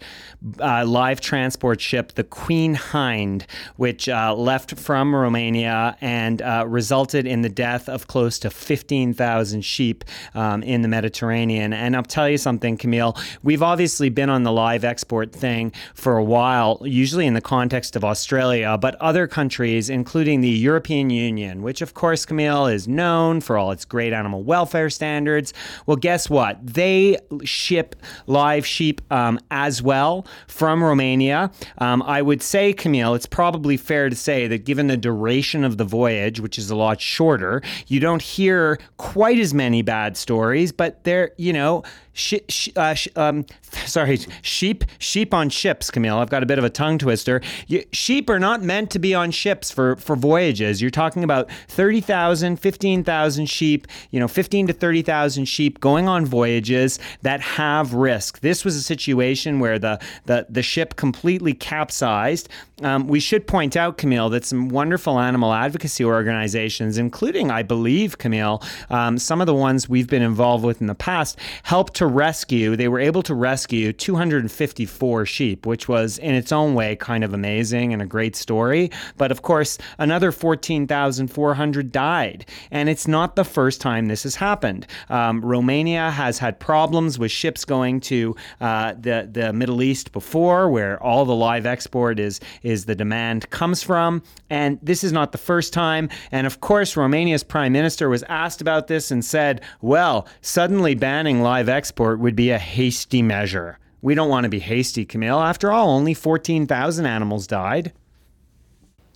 uh, live transport ship, the Queen Hind, which uh, left from Romania and uh, resulted in the death of close to 15,000 sheep um, in the Mediterranean. And I'll tell you something, Camille, we've obviously been on the live export thing for a while, usually in the context of Australia, but other countries, including the European Union, which of course, Camille, is known for all its great animal welfare standards. Well, guess what? They ship live sheep um, as well from Romania. Um, I would say, Camille, it's probably fair to say that given the duration of the voyage, which is a lot shorter, you don't hear quite as many bad stories, but they're, you know, sh- sh- uh, sh- um, sorry, sheep, sheep on ships, Camille. I've got a bit of a tongue twister. You, sheep are not meant to be on ships for, for voyages. You're talking about 30,000, 15,000 sheep, you know, 15 to 30,000 sheep going on voyages that have risk. This was a situation where the, the, the ship completely capsized. Um, we should point out, Camille, that some wonderful animal advocacy organizations, including, I believe, Camille, um, some of the ones we've been involved with in the past, helped to rescue, they were able to rescue 254 sheep, which was in its own way kind of amazing and a great story. But of course, another 14,400 died. And it's not the first time this has happened. Um, Romania has had problems with ships going to uh, the, the Middle East before, where all the live export is, is the demand comes from. And this is not the first time. And of course, Romania's prime minister was asked about this and said, well, suddenly banning live export would be a hasty measure. We don't want to be hasty, Camille. After all, only 14,000 animals died.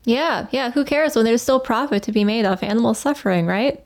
Yeah, yeah. Who cares when there's still profit to be made off animal suffering, right?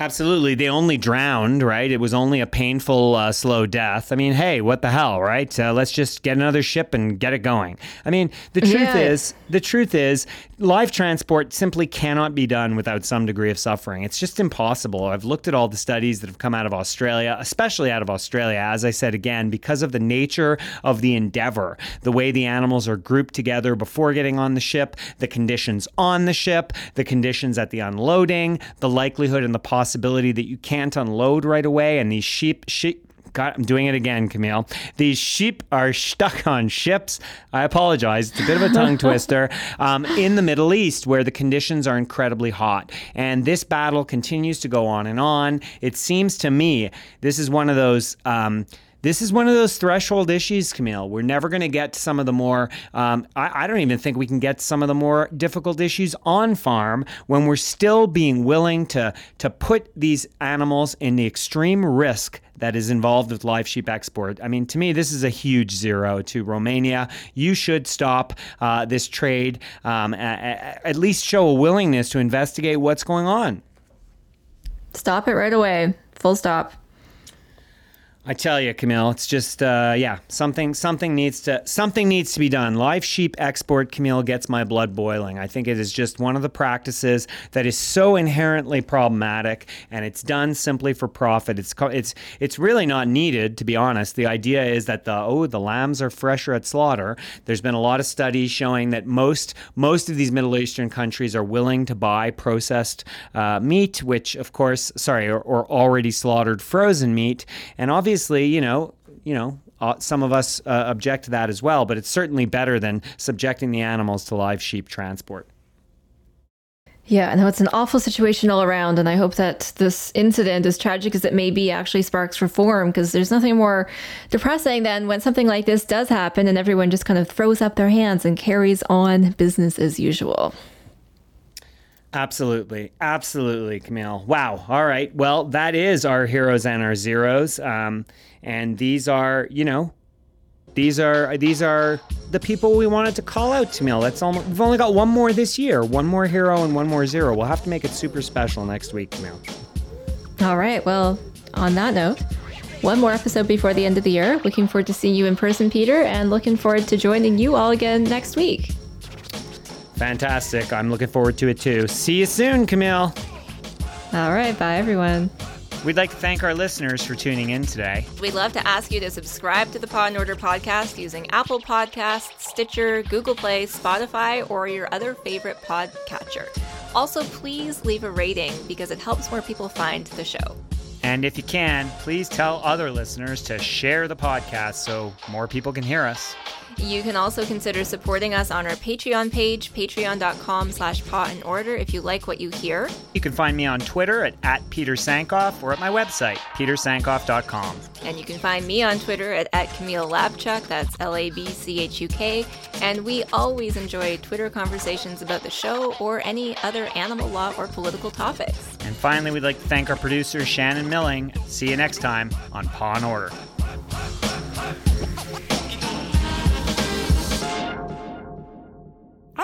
Absolutely. They only drowned, right? It was only a painful, uh, slow death. I mean, hey, what the hell, right? Uh, let's just get another ship and get it going. I mean, the truth Yeah. is, the truth is, live transport simply cannot be done without some degree of suffering. It's just impossible. I've looked at all the studies that have come out of Australia, especially out of Australia, as I said again, because of the nature of the endeavor, the way the animals are grouped together before getting on the ship, the conditions on the ship, the conditions at the unloading, the likelihood and the possibility that you can't unload right away, and these sheep, sheep, God, I'm doing it again, Camille. These sheep are stuck on ships. I apologize. It's a bit of a tongue twister. Um, in the Middle East, where the conditions are incredibly hot. And this battle continues to go on and on. It seems to me this is one of those. Um, this is one of those threshold issues, Camille. We're never going to get to some of the more, um, I, I don't even think we can get some of the more difficult issues on farm when we're still being willing to, to put these animals in the extreme risk that is involved with live sheep export. I mean, to me, this is a huge zero to Romania. You should stop uh, this trade, um, a- a- at least show a willingness to investigate what's going on. Stop it right away. Full stop. I tell you, Camille, it's just uh, yeah, something something needs to something needs to be done. Live sheep export, Camille, gets my blood boiling. I think it is just one of the practices that is so inherently problematic, and it's done simply for profit. It's it's it's really not needed, to be honest. The idea is that the oh the lambs are fresher at slaughter. There's been a lot of studies showing that most most of these Middle Eastern countries are willing to buy processed uh, meat, which of course, sorry, or, or already slaughtered frozen meat, and obviously, you know, you know. Uh, some of us uh, object to that as well, but it's certainly better than subjecting the animals to live sheep transport. Yeah, I know it's an awful situation all around, and I hope that this incident, as tragic as it may be, actually sparks reform because there's nothing more depressing than when something like this does happen and everyone just kind of throws up their hands and carries on business as usual. Absolutely. Absolutely, Camille. Wow. All right. Well, that is our heroes and our zeros. Um, and these are, you know, these are these are the people we wanted to call out, Camille. That's almost we've only got one more this year. One more hero and one more zero. We'll have to make it super special next week, Camille. All right. Well, on that note, one more episode before the end of the year. Looking forward to seeing you in person, Peter, and looking forward to joining you all again next week. Fantastic. I'm looking forward to it too. See you soon, Camille. All right. Bye, everyone. We'd like to thank our listeners for tuning in today. We'd love to ask you to subscribe to the Paw and Order podcast using Apple Podcasts, Stitcher, Google Play, Spotify, or your other favorite podcatcher. Also, please leave a rating because it helps more people find the show. And if you can, please tell other listeners to share the podcast so more people can hear us. You can also consider supporting us on our Patreon page, patreon.com slash paw and order if you like what you hear. You can find me on Twitter at, at Peter Sankoff or at my website, petersankoff.com. And you can find me on Twitter at, at Camille Labchuk, that's L-A-B-C-H-U-K. And we always enjoy Twitter conversations about the show or any other animal law or political topics. And finally, we'd like to thank our producer, Shannon Milling. See you next time on Paw and Order.